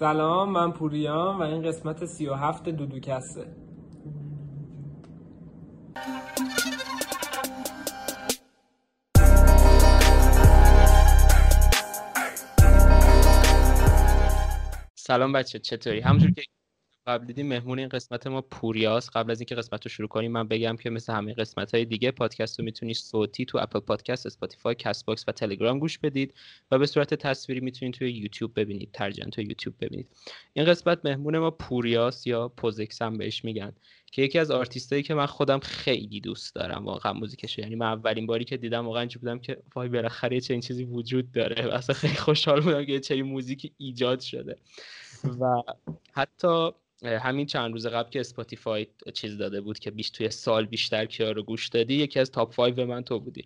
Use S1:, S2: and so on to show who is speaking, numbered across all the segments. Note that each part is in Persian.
S1: سلام من پوریام و این قسمت سی و هفت دودوکسته.
S2: سلام بچه چطوری؟ همونجور که قبل دیدیم مهمون این قسمت ما پوریاس قبل از اینکه قسمت رو شروع کنیم من بگم که مثل همه قسمت های دیگه پادکست رو می‌تونید صوتی تو اپل پادکست اسپاتیفای کست باکس و تلگرام گوش بدید و به صورت تصویری می‌تونید توی یوتیوب ببینید ترجمه توی یوتیوب ببینید. این قسمت مهمون ما پوریاس یا پوزکس هم بهش میگن. که یکی از آرتیستایی که من خودم خیلی دوست دارم واقعا موزیکش یعنی من اولین باری که دیدم واقعا اینجوری بودم که وای بالاخره همچین چیزی وجود داره. و اصلا خیلی خوشحال بودم که چه موزیکی ایجاد شده. و حتی همین چند روز قبل که اسپاتیفای چیز داده بود که بیش توی سال بیشتر کیا رو گوش دادی یکی از top 5 من تو بودی.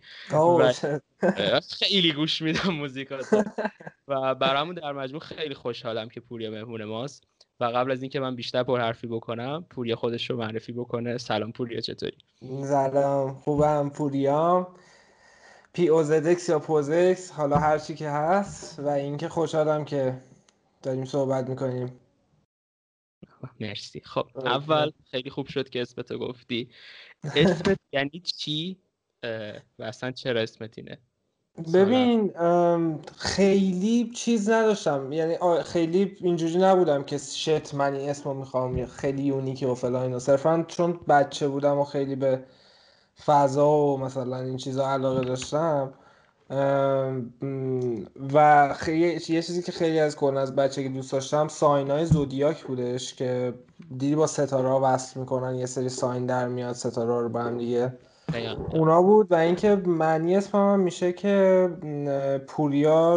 S2: و خیلی گوش میدم موزیکات و برامون در مجموع خیلی خوشحالم که پوریا مهمون ماست. و قبل از اینکه من بیشتر پرحرفی بکنم پوریا خودش رو معرفی بکنه. سلام پوریا چطوری؟
S1: سلام خوبم پوریام پی اوزدکس یا پوزکس حالا هر چی که هست و اینکه خوشحالم که داریم صحبت می‌کنیم.
S2: مرسی. خب اول خیلی خوب شد که اسمت گفتی. اسمت یعنی چی؟ و اصلا چرا اسمت اینه؟
S1: ببین خیلی چیز نداشتم. یعنی خیلی اینجوری نبودم که شت من این اسمو می‌خوام خیلی یونیکی و فلان اینا. صرفا چون بچه بودم و خیلی به فضا و مثلا این چیزا علاقه داشتم و خیلی یه چیزی که خیلی از کلا از بچگی دوست داشتم ساین های زودیاک بودش که دیدی با ستاره ها وصل می‌کنن یه سری sign در میاد ستاره رو با هم دیگه اونا بود و اینکه معنی اسمم میشه که پوریا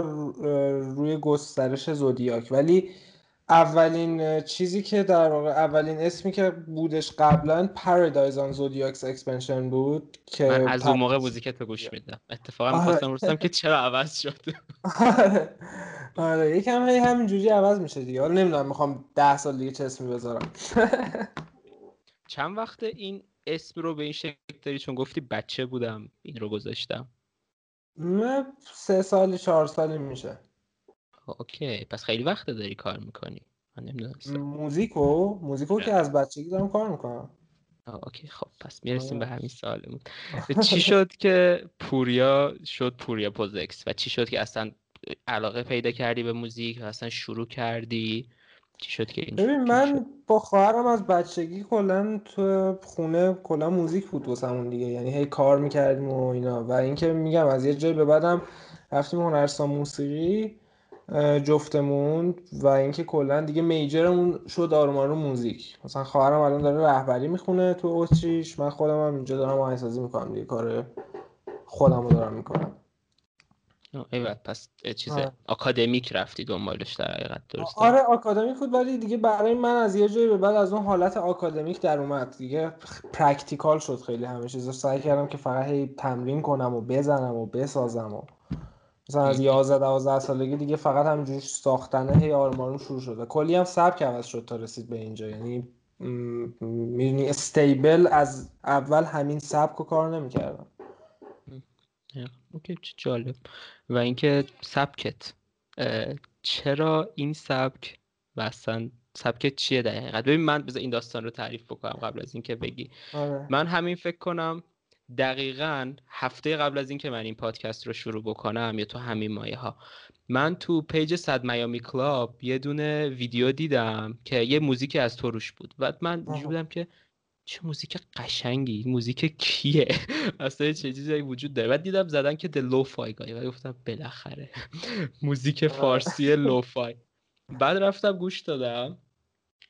S1: روی گسترش zodiac. ولی اولین چیزی که در واقع اولین اسمی که بودش قبلا Paradise on Zodiac's Expansion بود که
S2: من از اون موقع موزیکت گوش میدم. اتفاقا
S1: آره.
S2: می‌خواستم بپرسم که چرا عوض شد
S1: آره. آره. یکم هی همینجوری عوض میشه دیگه. حالا نمی‌دونم می‌خوام ده سال دیگه چه اسمی بذارم.
S2: چند وقت این اسم رو به این شکل داری؟ چون گفتی بچه بودم این رو گذاشتم.
S1: من سه سال چهار سالی میشه.
S2: okay پس خیلی وقت داری کار می‌کنی. من نمی‌دونستم
S1: موزیکو؟ موزیکو که از بچگی دارم کار می‌کنم.
S2: okay خب پس می‌رسیم به همین سوالمون. چی شد که پوریا شد پوریا پوزکس؟ و چی شد که اصلا علاقه پیدا کردی به موزیک و اصلا شروع کردی؟ چی شد که
S1: ببین من با خواهرم از بچگی کلا تو خونه کلا موزیک بود واسمون دیگه. یعنی هی کار می‌کردیم و اینا. و اینکه میگم از یه جای به بعدم رفتیم هنرستان موسیقی جفتمون و اینکه کلا دیگه میجرمون شد آروم آروم موزیک. مثلا خواهرم الان داره رهبری می‌خونه تو اتریش. من خودم هم اینجا دارم آهنگسازی می‌کنم دیگه. کار خودم رو دارم می‌کنم.
S2: ایوه پس چیز آکادمیک رفتی دنبالش در حقیقت درسته؟
S1: آره آکادمیک بود ولی دیگه برای من از یه جایی به بعد از اون حالت آکادمیک در اومد. دیگه practical شد خیلی همه چیزا. سعی کردم که فقط هی تمرین کنم و بزنم و بسازم و مثلا از 11 12 سالگی دیگه فقط همینجوری ساختنه هی آروم شروع شده کلی هم سبک عوض شد تا رسید به اینجا. یعنی می‌دونی stable از اول همین سبک رو کار نمی‌کردم.
S2: okay چه جالب و اینکه سبکت چرا این سبک و اصلا سبکت چیه در حقیقت ببین من بذار این داستان رو تعریف بکنم قبل از اینکه بگی.
S1: آره.
S2: من همین فکر کنم دقیقا هفته قبل از اینکه من این پادکست رو شروع بکنم یا تو همین مایه ها من تو page صد میامی کلاب یه دونه ویدیو دیدم که یه موزیک از تو روش بود. و من بودم که چه موزیک قشنگی موزیک کیه؟ اصلا چه چیزی وجود داره؟ بعد دیدم زدن که the lofi guy و گفتم بالاخره. موزیک فارسی lofi بعد رفتم گوش دادم.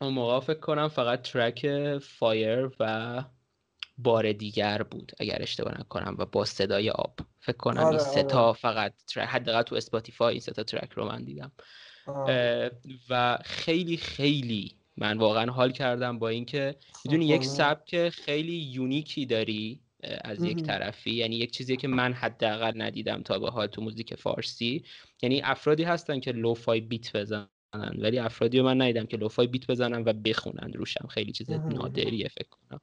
S2: اون موقع فکر کنم فقط track Fire و بار دیگر بود اگر اشتباه نکنم و با صدای آب. فکر کنم
S1: آره،
S2: این سه تا
S1: آره.
S2: فقط حداقل تو Spotify این سه تا track رو من دیدم. و خیلی خیلی من واقعا حال کردم با اینکه می‌دونی یک سبک خیلی unique ی داری از یک طرفی. یعنی یک چیزی که من حداقل ندیدم تا به حال تو موزیک فارسی. یعنی افرادی هستن که lofi beat بزنن ولی افرادی رو من ندیدم که lofi beat بزنن و بخونن روشم. خیلی چیز نادریه فکر کنم.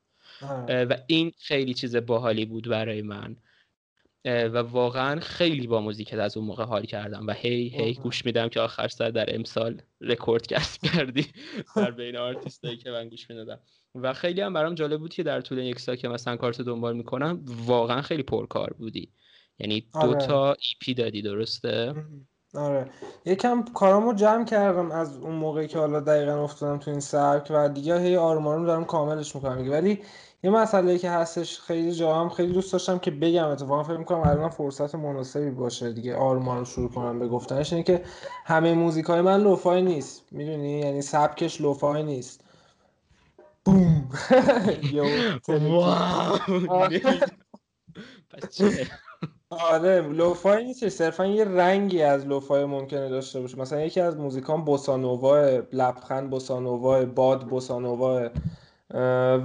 S2: و این خیلی چیز باحالی بود برای من. و واقعا خیلی با موزیکت از اون موقع حال کردم و هی هی گوش میدم که آخر سر در امسال رکورد کسب کردی در بین آرتیستایی که من گوش می‌دادم. و خیلی هم برام جالب بود که در طول یک سال که مثلا کارت دنبال می‌کنم واقعا خیلی پرکار بودی. یعنی دو آره. تا ای پی دادی درسته؟
S1: آره. یکم کارامو جمع کردم از اون موقعی که حالا دقیقا افتادم تو این سبک و دیگه هی آرمانو دارم کاملش می‌کنم ولی یه مسئله که هستش خیلی جا هم خیلی دوست داشتم که بگم. اتفاقا فکر می‌کنم الان فرصت مناسبی باشه دیگه آرمان رو شروع کنم به گفتنش. اینه که همه موزیک های من لوفای نیست. می‌دونی؟ یعنی سبکش لوفای نیست. boom. آره. lofi نیست صرفا یه رنگی از lofi ممکنه داشته باشه. مثلا یکی از موزیکان bossa nova لبخند bossa nova باد bossa nova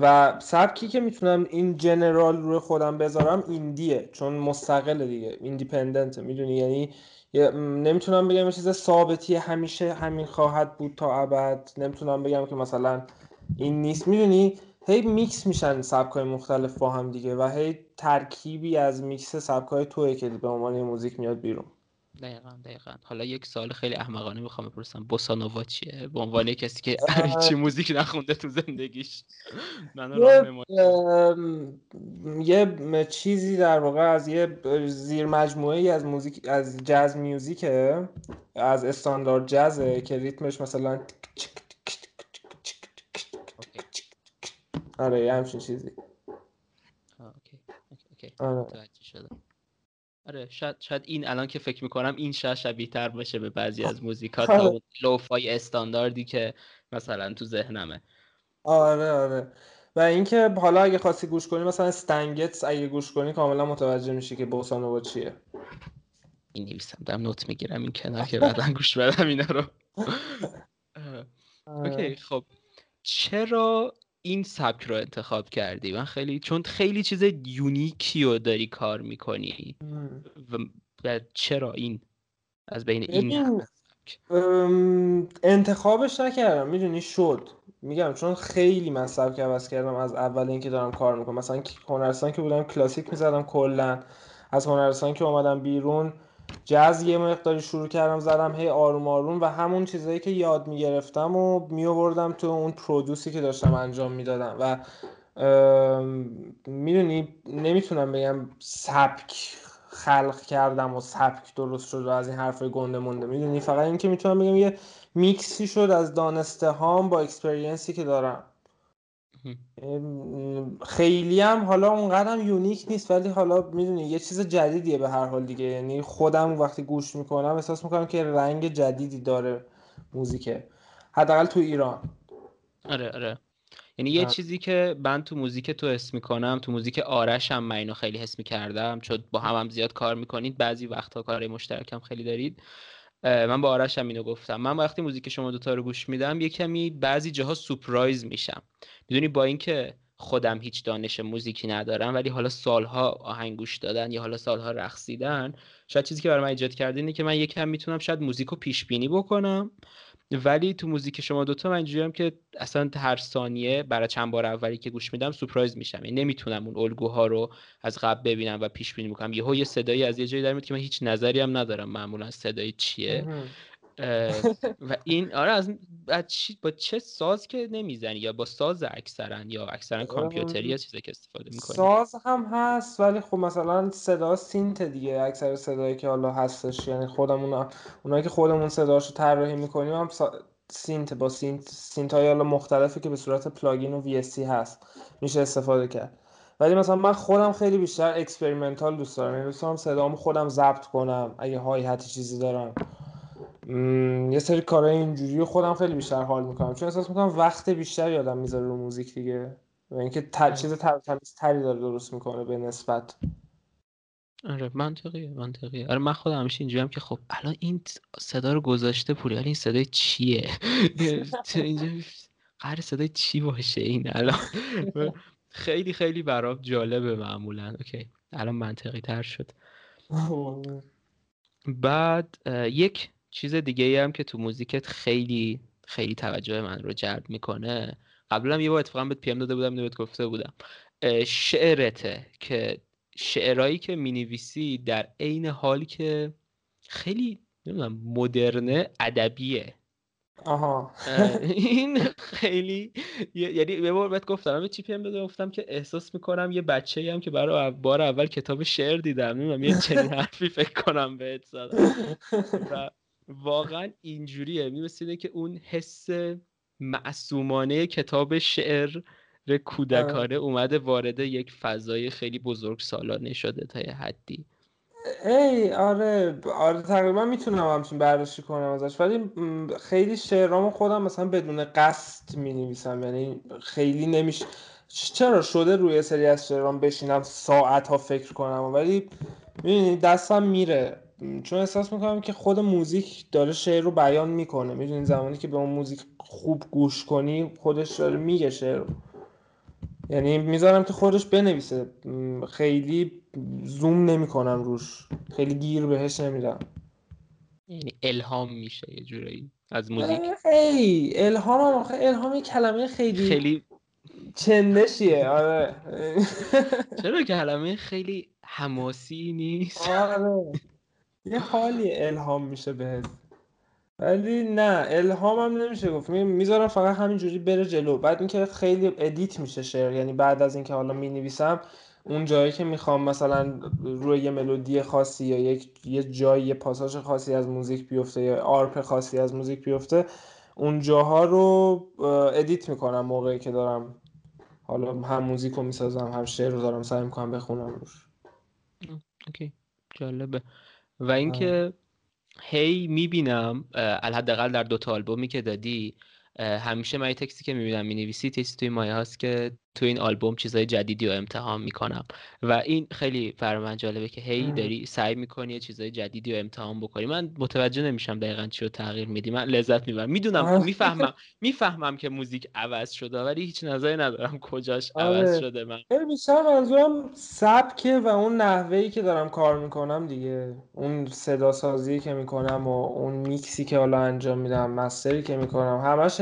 S1: و سبکی که می‌تونم این general روی خودم بذارم indie ه چون مستقل دیگه independent می‌دونی؟ یعنی نمی‌تونم بگم یه چیز ثابتی همیشه همین خواهد بود تا ابد. نمی‌تونم بگم که مثلا این نیست. می‌دونی؟ هی میکس میشن سبکای مختلف با هم دیگه و هی ترکیبی از میکس سبکای توی که به عنوان موزیک میاد بیرون.
S2: دقیقا دقیقا حالا یک سوال خیلی احمقانه می‌خوام بپرسم bossa nova چیه به عنوان کسی که چی موزیک نخونده تو زندگیش من
S1: یه چیزی در واقع از یه زیر مجموعه از موزیک از jazz music ه از استاندارد جزه که ریتمش مثلا آره یه همچین چیزی
S2: okay okay آره. آره شاید, شاید این الان که فکر می‌کنم این شاید شبیه تر باشه به بعضی از موزیکات تا آره. lofi استانداردی که مثلا تو ذهنمه.
S1: آره آره. و اینکه حالا اگه خواستی گوش کنی مثلا Stan Getz اگه گوش کنی کاملا متوجه میشی که bossa nova چیه.
S2: این نویسم دارم نوت می‌گیرم این کنار که بعدا گوش بدم اینا رو. اوکی خب. چرا این سبک رو انتخاب کردی من خیلی چون خیلی چیز یونیکی رو داری کار می‌کنی. و چرا این؟ از بین این
S1: انتخابش نکردم می‌دونی؟ شد. میگم چون خیلی من سبک عوض کردم از اول اینکه دارم کار می‌کنم. مثلا هنرستان که بودم کلاسیک می‌زدم کلا. از هنرستان که اومدم بیرون جز یه مقداری شروع کردم زدم هی آروم آروم و همون چیزایی که یاد می‌گرفتم و میووردم تو اون پرودوسی که داشتم انجام می‌دادم. و می‌دونی نمی‌تونم بگم سبک خلق کردم و سبک درست شد و از این حرفای گنده مونده. می‌دونی فقط اینکه می‌تونم بگم یه میکسی شد از دانسته هام با اکسپریانسی که دارم. خیلی هم حالا اونقدر unique نیست ولی حالا می‌دونی یه چیز جدیدیه به هر حال دیگه. یعنی خودم وقتی گوش می‌کنم احساس می‌کنم که رنگ جدیدی داره موزیکه. حداقل تو ایران.
S2: آره آره. یعنی یه چیزی که من تو موزیک تو حس می‌کنم تو موزیک آرش هم من اینو خیلی حس می‌کردم. چون با هم, هم زیاد کار می‌کنید بعضی وقتها کار مشترکم خیلی دارید. من با آرش هم اینو گفتم. من وقتی موزیک شما دوتا رو گوش میدم یه کمی بعضی جاها surprise میشم. می‌دونی با اینکه خودم هیچ دانش موزیکی ندارم ولی حالا سالها آهنگ گوش دادن یا حالا سالها رقصیدن شاید چیزی که برای من ایجاد کرده اینه که من یکم می‌تونم شاید موزیک رو پیش بینی بکنم. ولی تو موزیک شما دوتا من اینجوریم که اصلا هر ثانیه برای چند بار اولی که گوش میدم سورپرایز میشم. یعنی نمی‌تونم اون الگوها رو از قبل ببینم و پیش بینی بکنم. یهو یه صدایی از یه جایی در که من هیچ نظری هم ندارم معمولا صدای چیه. و این آره از با چه ساز که نمی‌زنی؟ یا با ساز اکثرا یا اکثرا کامپیوتری یا چیزی که استفاده می‌کنی؟
S1: ساز هم هست ولی خب مثلا صدا synth دیگه اکثر صدایی که حالا هستش یعنی خودمون اونایی که خودمون صداشو طراحی می‌کنیم هم synth با synth synth های حالا مختلفی که به صورت plugin و VST میشه استفاده کرد. ولی مثلا من خودم خیلی بیشتر experimental دوست دارم یعنی دوست دارم صدامو خودم ضبط کنم اگه hi-hat ی چیزی دارم. یه سری کارهای اینجوری خودم خیلی بیشتر حال می‌کنم. چون احساس می‌کنم وقت بیشتری آدم می‌ذاره رو موزیک دیگه. و اینکه تر... چیز تر... تری داره درست می‌کنه به نسبت.
S2: آره منطقیه منطقیه. آره من خودم همیشه اینجوری هم که خب الان این صدا رو گذاشته پوری این صدای چیه؟ اینجا قرار صدای چی باشه این الان؟ خیلی خیلی برام جالبه معمولا. اوکی. الان منطقی تر شد بعد یک چیز دیگه ای هم که تو موزیکت خیلی خیلی توجه من رو جلب می‌کنه. قبلا یه بار اتفاقا بهت پی ام داده بودم بهت گفته بودم. شعرته که شعرهایی که می‌نویسی در عین حال که خیلی نمی‌دونم مدرنه ادبیه.
S1: آها.
S2: این خیلی یعنی یه بار بهت گفتم چی پیم بده گفتم که احساس می‌کنم یه بچه هم که برای بار اول کتاب شعر دیدم. نمی‌دونم یه چنین حرفی فکر کنم بهت زدم. واقعا اینجوریه. می‌رسیده که اون حس معصومانه کتاب شعر کودکانه. اومده وارد یک فضای خیلی بزرگ سالانه شده تا یه حدی.
S1: ای آره. آره تقریبا می‌تونم همچین برداشتی کنم ازش. ولی خیلی شعرامو خودم مثلا بدون قصد می نویسم یعنی خیلی نمیشه چرا شده روی سری از شعرام بشینم ساعت ها فکر کنم؟ ولی می‌دونی دستم میره. چون احساس می‌کنم که خود موزیک داره شعر رو بیان می‌کنه. می‌دونی زمانی که به اون موزیک خوب گوش کنی خودش داره میگه شعر رو. یعنی می‌ذارم که خودش بنویسه. خیلی زوم نمی‌کنم روش. خیلی گیر بهش نمیدم.
S2: یعنی الهام میشه یه جورایی از موزیک.
S1: ای الهام هم آخه الهام یه کلمه خیلی
S2: خیلی
S1: چندشیه. آره.
S2: چرا کلمه خیلی حماسی نیست؟
S1: آره. یه حالی الهام میشه بهت. ولی نه الهام هم نمیشه گفت. می‌ذارم فقط همینجوری بره جلو. بعد اینکه خیلی edit میشه شعر یعنی بعد از اینکه حالا می‌نویسم اون جایی که می‌خوام مثلا روی یه ملودی خاصی یا یک یه جایی یه پاساژ خاصی از موزیک بیفته یا arp خاصی از موزیک بیفته اون جاها رو edit می‌کنم موقعی که دارم. حالا هم موزیک رو می‌سازم هم شعر رو دارم سعی می‌کنم بخونم روش.
S2: okay. جالبه. و اینکه هی می‌بینم حداقل در دو تا آلبومی که دادی همیشه من text ی که می‌بینم می‌نویسی text ی توی مایه هاست که تو این آلبوم چیزای جدیدی رو امتحان می‌کنم. و این خیلی برای من جالبه که هی داری سعی می‌کنی یه چیزای جدیدی رو امتحان بکنی. من متوجه نمیشم دقیقا چی رو تغییر میدی. من لذت می‌برم. می‌دونم می‌فهمم می‌فهمم که موزیک عوض شده ولی هیچ نظری ندارم کجاش عوض آره. شده من.
S1: بیشتر منظورم سبکه و اون نحوهی که دارم کار می‌کنم دیگه. اون صدا سازی که می‌کنم و اون میکسی که حالا انجام میدم مستری که می‌کنم همش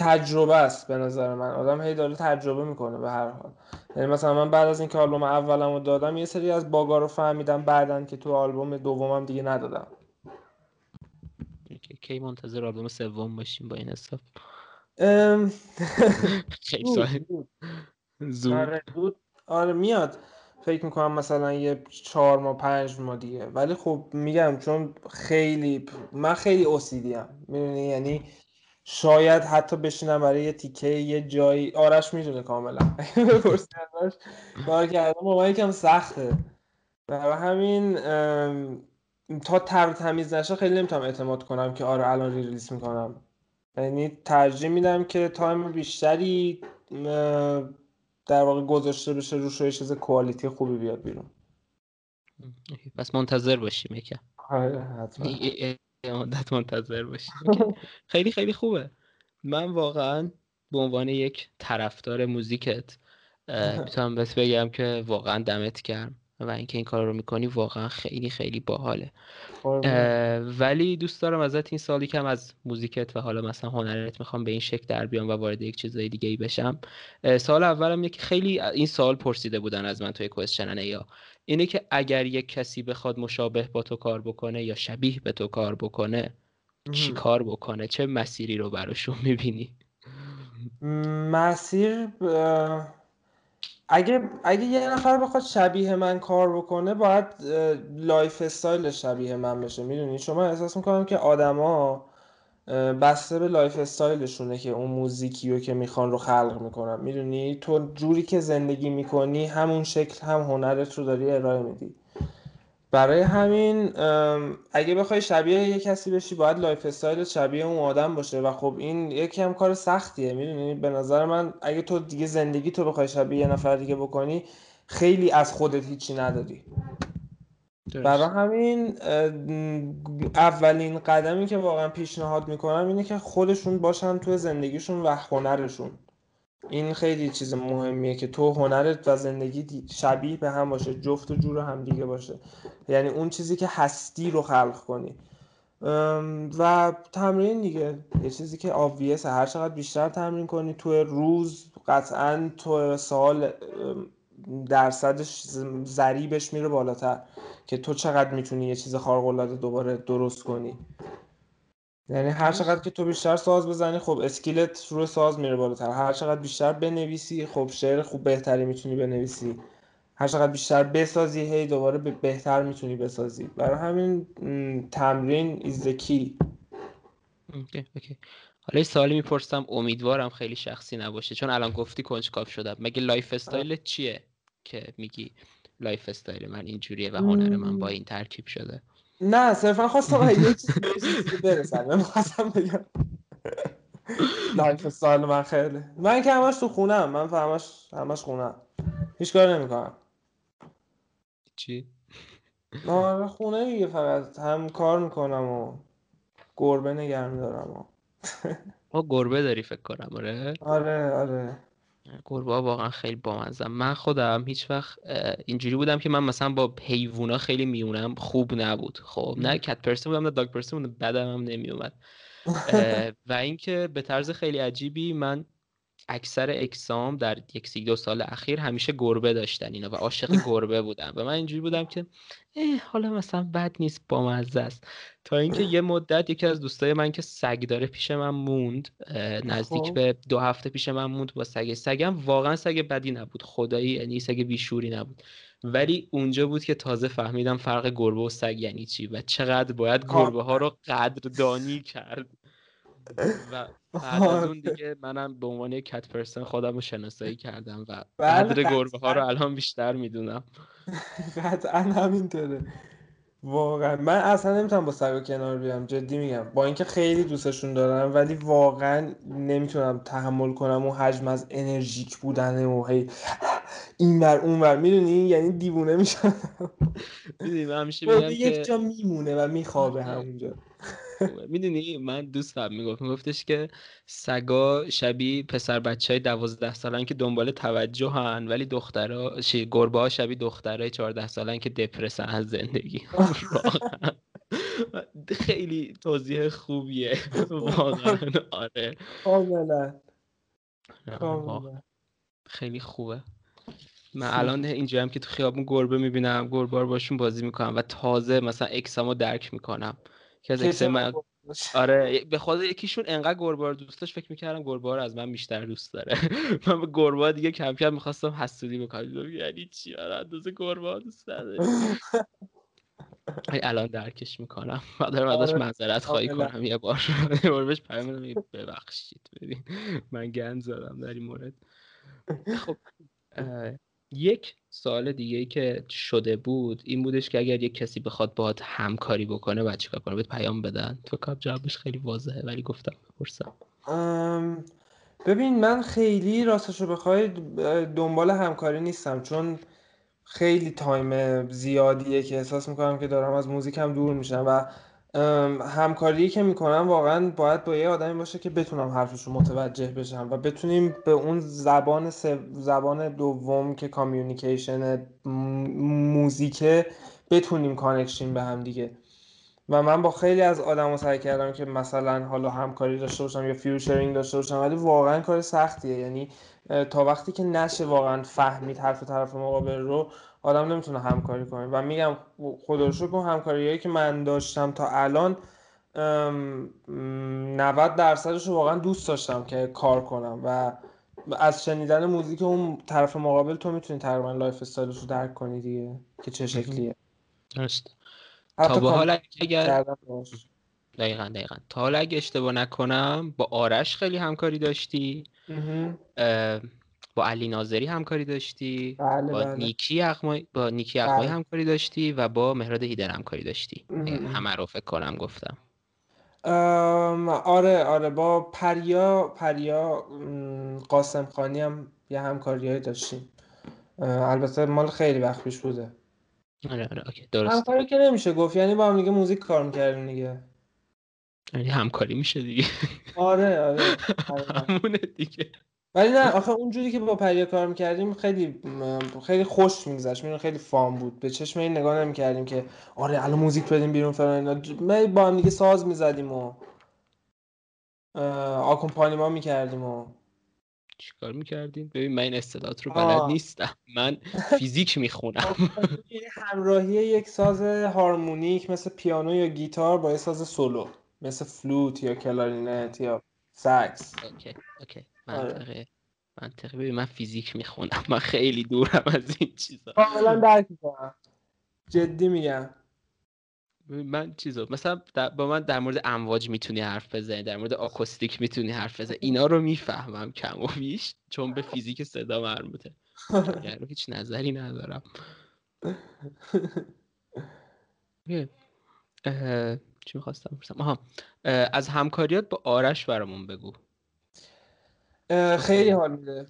S1: تجربه است به نظر من. آدم هی داره تجربه می‌کنه به هر حال. یعنی مثلا من بعد از اینکه آلبوم اولم رو دادم یه سری از باگا رو فهمیدم بعدن که تو آلبوم دومم دیگه ندادم.
S2: کی منتظر آلبوم سوم باشیم با این حساب؟
S1: آره آره میاد. فکر می‌کنم مثلا یه چهار ماه پنج ماه دیگه. ولی خب میگم چون خیلی من خیلی اوسیدی هم می‌دونی؟ یعنی شاید حتی بشینم برای یه تیکه یه جایی. آرش می‌دونه کاملا. بپرسی ازش. کار کردم. با یکم سخته. برای همین تا تر تمیز نشه خیلی نمی‌تونم اعتماد کنم که آره الان release می‌کنم. یعنی ترجیح میدم که time بیشتری در واقع گذاشته بشه روش یه چیز quality خوبی بیاد بیرون.
S2: پس منتظر باشیم یکم.
S1: آره
S2: مدت منتظر باشیم خیلی خیلی خوبه. من واقعا به عنوان یک طرفدار موزیکت می‌تونم بس بگم که واقعا دمت گرم و اینکه این کار رو می‌کنی واقعا خیلی خیلی باحاله. ولی دوست دارم ازت این سالی کم از موزیکت و حالا مثلا هنرت می‌خوام به این شکل در بیام و وارد یک چیزای دیگه ای بشم سال اولم که خیلی این سال پرسیده بودن از من توی کوشنن یا اینه که اگر یک کسی بخواد مشابه با تو کار بکنه یا شبیه به تو کار بکنه چی کار بکنه؟ چه مسیری رو براشون می‌بینی؟
S1: مسیر اگه اگه یه نفر بخواد شبیه من کار بکنه باید lifestyle شبیه من بشه. می‌دونی؟ شما احساس می‌کنم که آدما بسته به lifestyle شونه که اون موزیکی رو که می‌خوان رو خلق می‌کنن. می‌دونی؟ تو جوری که زندگی می‌کنی همون شکل هم هنرت رو داری ارائه میدی. برای همین اگه بخوای شبیه یه کسی بشی باید lifestyle شبیه اون آدم باشه. و خب این یکی هم کار سختیه می‌دونی؟ به نظر من اگه تو دیگه زندگی تو بخوای شبیه یه نفر دیگه بکنی خیلی از خودت هیچی نداری. برای همین اولین قدمی که واقعا پیشنهاد می‌کنم اینه که خودشون باشن تو زندگیشون و هنرشون. این خیلی چیز مهمیه که تو هنرت و زندگی شبیه به هم باشه جفت و جور هم دیگه باشه. یعنی اون چیزی که هستی رو خلق کنی. و تمرین دیگه. یه چیزی که آبویسه هر چقدر بیشتر تمرین کنی تو روز قطعا تو سال درصدش ضریبش میره بالاتر. که تو چقدر می‌تونی یه چیز خارق العاده دوباره درست کنی. یعنی هر چقدر که تو بیشتر ساز بزنی خب skill ت روی ساز میره بالاتر. هر چقدر بیشتر بنویسی خب شعر خوب بهتری می‌تونی بنویسی. هر چقدر بیشتر بسازی هی دوباره بهتر می‌تونی بسازی. برای همین تمرین is key
S2: حالا یه سوالی می‌پرسم. امیدوارم خیلی شخصی نباشه چون الان گفتی کنجکاو شدم. مگه lifestyle چیه که میگی؟ lifestyle من اینجوریه و هنر من با این ترکیب شده.
S1: نه صرفا خواستم یه چیزی برسن من خواستم بگم. lifestyle من خیلی. من که همش تو خونم. من همش همش خونم. هیچ کار نمی‌کنم.
S2: چی؟
S1: آره خونه دیگه فقط. هم کار می‌کنم و گربه نگه میدارم و.
S2: ما گربه داری فکر کنم آره؟
S1: آره آره.
S2: گربه ها واقعا خیلی بامزم من خودم هیچ وقت اینجوری بودم که من مثلا با حیوونا خیلی میونم خوب نبود. خب نه کت پرسن بودم نه داگ پرسن بودم بدم هم نمیومد و اینکه به طرز خیلی عجیبی من اکثر اکسام در یک سی دو سال اخیر همیشه گربه داشتن اینا و عاشق گربه بودم و من اینجوری بودم که حالا مثلا بد نیست با مزه است. تا اینکه یه مدت یکی از دوستای من که سگ داره پیش من موند نزدیک خب. به دو هفته پیش من موند با سگ. سگم واقعا سگ بدی نبود خدایی یعنی سگ بیشوری نبود. ولی اونجا بود که تازه فهمیدم فرق گربه و سگ یعنی چی و چقدر باید گربه ها رو قدردانی کرد. و بعد از اون دیگه منم به عنوان کت پرسن خودم رو شناسایی کردم و بله، قدر گربه ها رو الان بیشتر می‌دونم.
S1: قطعا همینطوره. واقعا. من اصلا نمی‌تونم با سگ کنار بیام. جدی میگم. با اینکه خیلی دوستشون دارم ولی واقعا نمی‌تونم تحمل کنم اون حجم از انرژیک بودن و هی این بر اون بر می‌دونی؟ یعنی دیوونه میشم.
S2: می‌دونی من همیشه خب، میگم
S1: یک جا میمونه و میخوابه همونجا.
S2: می‌دونی من دوستم می‌گفت میگفتش که سگا شبیه پسر بچه های دوازده سالن که دنبال توجه هن ولی دخترها گربه ها شبیه دخترهای چهارده سالن که دپرسن از زندگی. خیلی توضیح خوبیه. واقعا. آره. خیلی خوبه. من الان اینجا هم که تو خیابون گربه می‌بینم گربه رو باشون بازی می‌کنم و تازه مثلا اکسامو درک می‌کنم. که از اکسای من آره به خود یکیشون انقدر گربه رو دوست داشت فکر می‌کردم گربه رو از من بیشتر دوست داره. من به گربه دیگه کم کم می‌خواستم حسودی بکنم یعنی چی؟ آره اندازه گربه دوست داره الان درکش می‌کنم. بعد دارم ازش آره. معذرت خواهی کنم یه بار. یه بار بهش پیام ببخشید ببین. من گند زدم در این مورد. خب یک سوال دیگه ای که شده بود این بودش که اگر یک کسی بخواد باهات همکاری بکنه باید چیکار کنه؟ بهت پیام بدن؟ تو کاب جوابش خیلی واضحه ولی گفتم بپرسم.
S1: ببین من خیلی راستش رو بخوای دنبال همکاری نیستم چون خیلی تایم زیادیه که احساس می‌کنم که دارم از موزیکم دور میشم و همکاری که می‌کنم واقعا باید با یه آدمی باشه که بتونم حرفش رو متوجه بشم و بتونیم به اون زبان زبان دوم که communication موزیکه بتونیم connect شیم به هم دیگه. و من با خیلی از آدم سعی کردم که مثلا حالا همکاری داشته باشم یا featuring داشته باشم ولی واقعا کار سختیه. یعنی تا وقتی که نشه واقعا فهمید حرف طرف مقابل رو آدم نمی‌تونه همکاری کنه. و میگم خدا رو شکر همکاریایی که من داشتم تا الان 90 درصدش رو واقعا دوست داشتم که کار کنم. و از شنیدن موزیک اون طرف مقابل تو می‌تونی تقریبا lifestyle ش رو درک کنی دیگه که چه شکلیه.
S2: درست. تا به حال اگر دقیقا دقیقا. تا حالا اگه اشتباه نکنم با آرش خیلی همکاری داشتی. با علی ناظری همکاری داشتی؟
S1: بله
S2: با
S1: بله.
S2: نیکی اقمای با نیکی اقمای بله. همکاری داشتی و با مهراد هیدن همکاری داشتی. همه رو فکر کنم گفتم.
S1: آره آره. با پریا پریا قاسم خانی هم یه همکاری داشتیم. البته مال خیلی وقت پیش بوده.
S2: آره آره. اوکی. درست.
S1: همکاری که نمیشه گفت. یعنی با هم دیگه موزیک کار می‌کردیم دیگه.
S2: یعنی همکاری میشه دیگه.
S1: آره آره,
S2: آره. همونه دیگه.
S1: ولی نه آخه اونجوری که با پریا کار می‌کردیم خیلی خیلی خوش میگذشت. میدون خیلی فام بود. به چشم این نگاه نمی‌کردیم که آره الان موزیک بدیم بیرون فلان اینا. با هم دیگه ساز می‌زدیم و آکومپانیمان می‌کردیم و.
S2: چیکار می‌کردین؟ ببین من این استعداد رو بلد نیستم. من فیزیک می‌خونم.
S1: خب، همراهی یک ساز هارمونیک مثل پیانو یا گیتار با یه ساز سولو. مثل فلوت یا کلارینت یا سکس
S2: اوکی اوکی. منطقیه آره. منطقیه ببین من فیزیک می‌خونم من خیلی دورم از این چیزا.
S1: کاملا درک می‌کنم. جدی میگم.
S2: من چیزا مثلا با من در مورد امواج می‌تونی حرف بزنی در مورد آکوستیک می‌تونی حرف بزنی. اینا رو می‌فهمم کم و بیش چون به فیزیک صدا مربوطه. یعنی هیچ نظری ندارم. چی می‌خواستم بپرسم؟ آها از همکاریات با آرش برامون بگو.
S1: خیلی حال میده.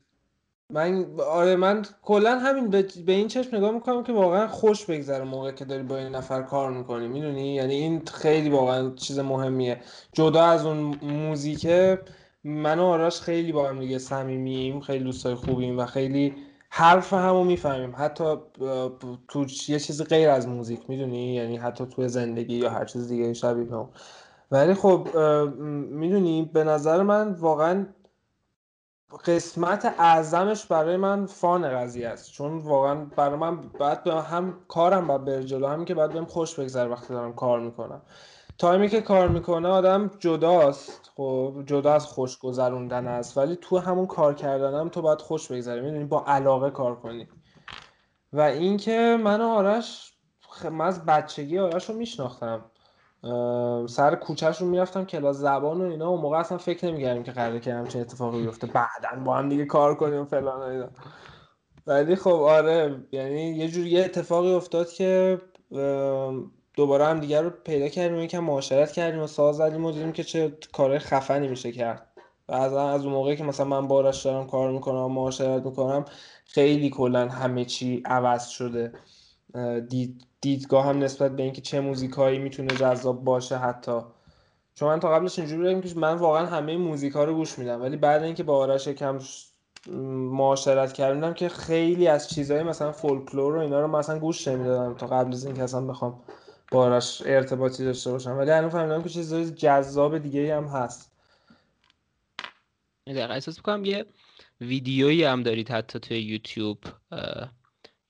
S1: من آره من کلا همین به, به این چشم نگاه می‌کنم که واقعا خوش بگذره موقع که داری با این نفر کار می‌کنی. می‌دونی؟ یعنی این خیلی واقعا چیز مهمیه. جدا از اون موزیکه من و آراش خیلی با هم دیگه صمیمیم خیلی دوستای خوبیم و خیلی حرف همو می‌فهمیم. حتی تو یه چیزی غیر از موزیک می‌دونی؟ یعنی حتی تو زندگی یا هر چیز دیگه شبیه هم ولی خب می‌دونی؟ به نظر من واقعا قسمت اعظمش برای من فان قضیه است. چون واقعا برای من بعد هم کارم باید بره جلو همین که بعد بهم خوش بگذره وقتی دارم کار می‌کنم. تایمی که کار می‌کنه آدم جداست. خب جدا از خوش گذروندن است. ولی تو همون کار کردنم تو باید خوش بگذره می‌دونی؟ با علاقه کار کنی. و اینکه من آرش من از بچگی آرش رو میشناختم. سر کوچهشون می‌رفتم کلاس زبان و اینا و موقع اصلا فکر نمی‌کردیم که قراره که همچین اتفاقی بیفته. بعدا با هم دیگه کار کنیم فلان اینا. ولی خب آره یعنی یه جور یه اتفاقی افتاد که دوباره هم دیگر رو پیدا کردیم یکم معاشرت کردیم و ساز زدیم و دیدیم که چه کارهای خفنی میشه کرد. و از از اون موقعی که مثلا من بارش دارم کار می‌کنم و معاشرت می‌کنم خیلی کلا همه چی عوض شده. دید دیدگاه هم نسبت به اینکه چه موزیکایی می‌تونه جذاب باشه حتی. چون من تا قبلش اینجوری بودم که من واقعا همه موزیکا رو گوش میدم. ولی بعد اینکه با آرش یکم معاشرت کردم که خیلی از چیزهای مثلا فولکلور و اینا رو مثلا گوش نمی‌دادم تا قبل از اینکه اصلا بخوام با آرش ارتباطی داشته باشم. ولی الان فهمیدم که چیزهای جذاب دیگه هم هست.
S2: دقیقا احساس می‌کنم یه ویدیویی هم دارید حتی توی یوتیوب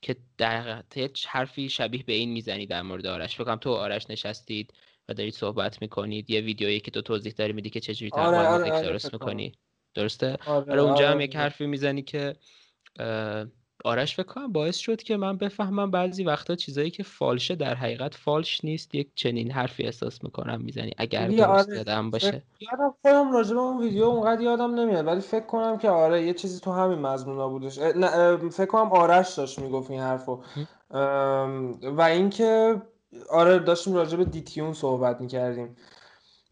S2: که در یه حرفی شبیه به این می‌زنی در مورد آرش. فکرم تو آرش نشستید و دارید صحبت می‌کنید. یه ویدیویی که تو توضیح داری میدی که چجوری آره آره آره درست می‌کنی؟ درسته؟ آره, آره اونجا هم آره، یک حرفی می‌زنی که آرش فکر کنم باعث شد که من بفهمم بعضی وقتا چیزایی که فالشه در حقیقت فالش نیست یک چنین حرفی احساس می‌کنم می‌زنی. اگر درست یادم باشه.
S1: یادم خودم راجع به اون ویدیو اونقدر یادم نمیاد ولی فکر کنم که آره یه چیزی تو همین مضمونا بودش. نه فکر کنم آرش داشت می‌گفت این حرفو. و اینکه آره داشتیم راجع به دیتیون صحبت می‌کردیم.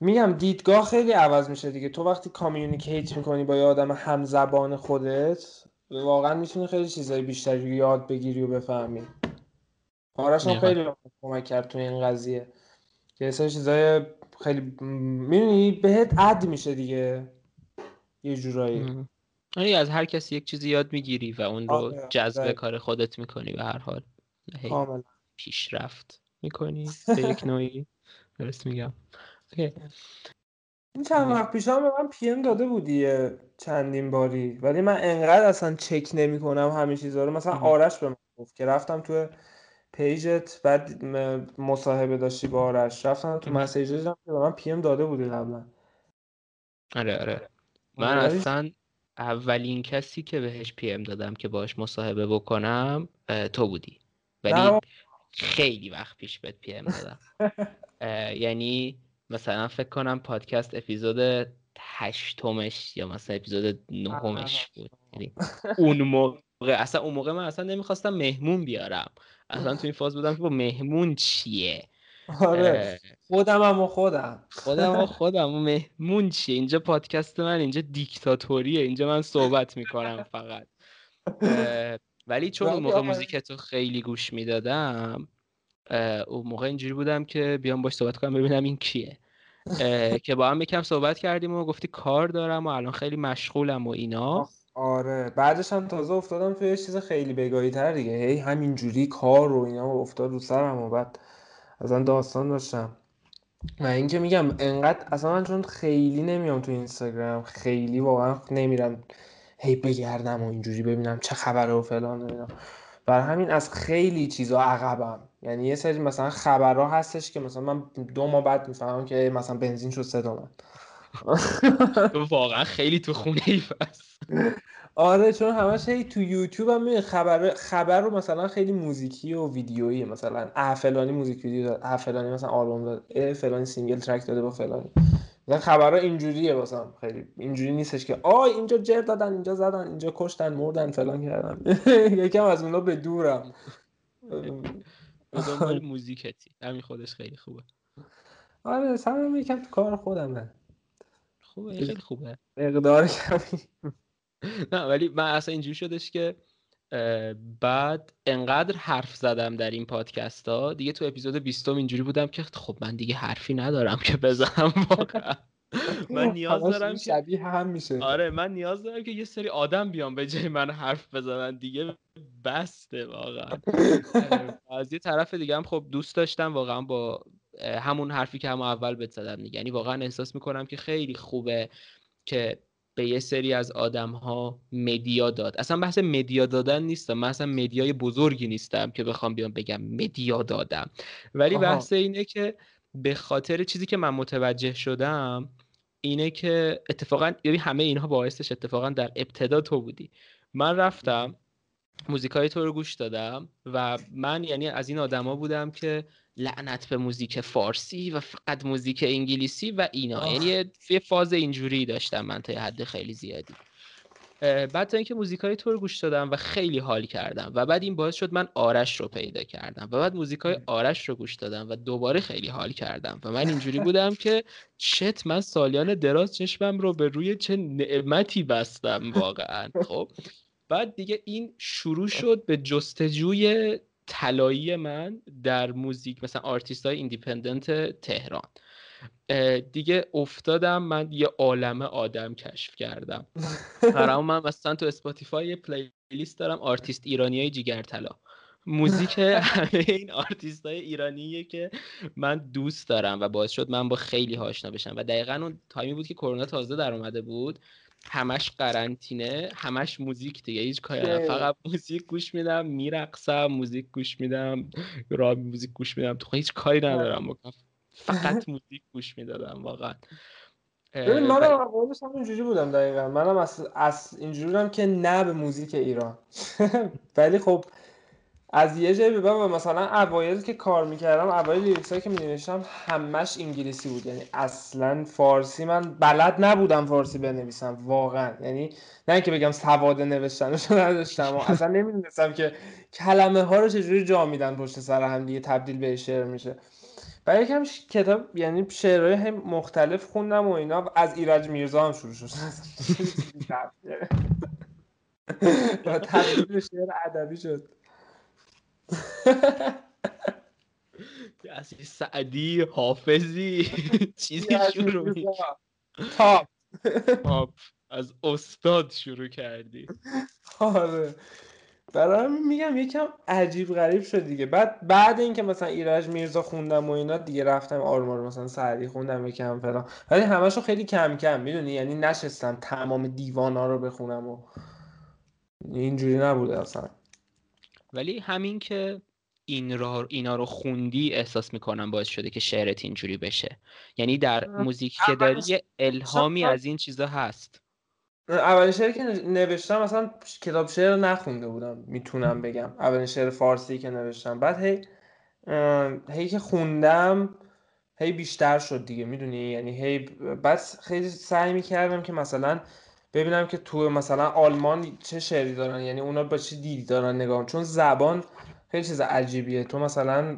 S1: میگم دیدگاه خیلی عوض میشه دیگه. تو وقتی communicate می‌کنی با یه آدم همزبان خودت واقعا می‌تونی خیلی چیزای بیشتری یاد بگیری و بفهمی. آرش هم خیلی کمک کرد تو این قضیه. که یه چیزای خیلی می‌دونی بهت عد میشه دیگه. یه جورایی.
S2: آره از هر کسی یک چیزی یاد می‌گیری و اون رو آره، جذب کار خودت می‌کنی به هر حال. پیشرفت می‌کنی به یک نوعی. درست میگم.
S1: این چند وقت پیش هم به من پی ام داده بودی چندین باری. ولی من انقدر اصلا چک نمی کنم همه چیزا رو. مثلا آرش به من گفت که رفتم تو page ت بعد مصاحبه داشتی با آرش. رفتم تو message دیدم که به من PM داده بودی قبلا.
S2: آره آره. من اصلا اولین کسی که بهش PM دادم که باش مصاحبه بکنم تو بودی. ولی خیلی وقت پیش بهت PM دادم. یعنی مثلا فکر کنم پادکست اپیزود هشتمش یا مثلا اپیزود نهمش بود. یعنی اون موقع. اصلا اون موقع من اصلا نمی‌خواستم مهمون بیارم. اصلا تو این فاز بودم که با مهمون چیه؟
S1: آره. خودم هم و خودم.
S2: خودم و خودم. و مهمون چیه؟ اینجا پادکست من اینجا دیکتاتوریه. اینجا من صحبت می‌کنم فقط. ولی چون اون موقع موزیک تو خیلی گوش می‌دادم اون موقع اینجوری بودم که بیام باش صحبت کنم ببینم این کیه. که با هم یکم صحبت کردیم و گفتی کار دارم و الان خیلی مشغولم و اینا.
S1: آره. بعدش هم تازه افتادم توی چیز خیلی بگاهی تر دیگه. هی همینجوری کار و اینا و افتاد رو سرم و بعد اصلا داستان داشتم. و اینکه میگم انقدر اصلا من چون خیلی نمیام تو اینستاگرام خیلی واقعا نمیرم هی بگردم و اینجوری ببینم چه خبره و فلان ببینم بر همین از خیلی چیزا عقبم. یعنی یه سری مثلا خبرها هستش که مثلا من دو ماه بعد می‌فهمم که مثلا بنزین شد سه تومن.
S2: تو واقعا خیلی تو خونه ای پس
S1: آره چون همش هی تو یوتیوب هم خبر خبر رو مثلا خیلی موزیکی و ویدیویی مثلا اه فلانی موزیک ویدیو داد اه فلانی مثلا آلبوم داد فلانی single track داده با فلانی. مثلا خبرها اینجوریه واسم خیلی اینجوری نیستش که آی اینجا جر دادن اینجا زدن اینجا کشتن مردن فلان کردن. یکم از اونا به دورم.
S2: دنبال موزیکتی. همین خودش خیلی خوبه.
S1: آره سرم یکم تو کار خودمه.
S2: خوبه خیلی خوبه.
S1: مقدار کمی.
S2: نه ولی من اصلا اینجوری شدش که بعد انقدر حرف زدم در این پادکست ها دیگه تو اپیزود 20 اینجوری بودم که خب من دیگه حرفی ندارم که بزنم واقعا. من نیاز دارم که
S1: شبیه هم میشه.
S2: آره من نیاز دارم که یه سری آدم بیان به جای من حرف بزنن. دیگه بسته واقعا. از یه طرف دیگه هم خب دوست داشتم واقعا با همون حرفی که هم اول بهت زدم یعنی واقعا احساس می‌کنم که خیلی خوبه که به یه سری از آدم ها مدیا داد. اصلا بحث مدیا دادن نیستم من اصلا مدیای بزرگی نیستم که بخوام بیام بگم مدیا دادم. ولی آها. بحث اینه که به خاطر چیزی که من متوجه شدم اینه که اتفاقا یعنی همه اینها باعثش اتفاقا در ابتدا تو بودی. من رفتم موزیکای تو رو گوش دادم و من یعنی از این آدما بودم که لعنت به موزیک فارسی و فقط موزیک انگلیسی و اینا. یعنی یه فاز اینجوری داشتم من تا حد خیلی زیادی. بعد تا اینکه موزیکای تو رو گوش دادم و خیلی حال کردم و بعد این باعث شد من آرش رو پیدا کردم و بعد موزیکای آرش رو گوش دادم و دوباره خیلی حال کردم و من اینجوری بودم که چت من سالیان دراز چشمم رو به روی چه نعمتی بستم واقعا خب. بعد دیگه این شروع شد به جستجوی طلایی من در موزیک مثلا آرتیست های independent تهران. دیگه افتادم من یه عالمه آدم کشف کردم. برای من مثلا تو اسپاتیفای یه playlist دارم آرتیست ایرانی های جیگر طلا موزیک همه این آرتیست های ایرانیه که من دوست دارم و باعث شد من با خیلی آشنا بشم. و دقیقا اون time ی بود که کرونا تازه در اومده بود. همش قرنطینه همش موزیک دیگه. هیچ کاری فقط موزیک گوش میدم میرقصم موزیک گوش میدم را موزیک گوش میدم. تو هیچ کاری ندارم. بکنم فقط موزیک گوش می‌دادم واقعا.
S1: ببین من هم اینجوری بودم دقیقا. منم از, از اینجوری بودم که نه به موزیک ایران. ولی خب از یه جایی به بعد مثلا اوایل که کار می‌کردم اوایل lyrics که مینوشتم همش انگلیسی بود. یعنی اصلا فارسی من بلد نبودم فارسی بنویسم واقعا. یعنی نه اینکه بگم سواد نوشتنش نداشتم و اصلا نمی‌دونستم که کلمه ها رو چجوری جا میدن پشت سر هم دیگه تبدیل به شعر میشه. برای یکم کتاب یعنی شعرهای مختلف خوندم و اینا. از ایرج میرزا هم شروع شد. و تبدیل شعر ادبی شد.
S2: از سعدی حافظی چیزی شروع
S1: تاپ
S2: تاپ از استاد شروع کردی.
S1: آره. برای میگم یکم عجیب غریب شد دیگه. بعد بعد اینکه مثلا ایرج میرزا خوندم و اینا دیگه رفتم آرمار مثلا سعدی خوندم یکم فلان. ولی همشو خیلی کم کم می‌دونی؟ یعنی نشستم تمام دیوانا رو بخونم و اینجوری نبوده اصلا.
S2: ولی همین که این را اینا رو خوندی احساس می‌کنم باعث شده که شعرت اینجوری بشه. یعنی در موزیک که داری الهامی از این چیزا هست.
S1: اولین شعری که نوشتم مثلا کتاب شعر نخونده بودم می‌تونم بگم. اولین شعر فارسی که نوشتم. بعد هی هی که خوندم هی بیشتر شد دیگه می‌دونی؟ یعنی هی بس خیلی سعی می‌کردم که مثلا ببینم که تو مثلا آلمان چه شعری دارن یعنی اونا با چه دیدی دارن نگاه چون زبان خیلی چیز عجیبیه. تو مثلا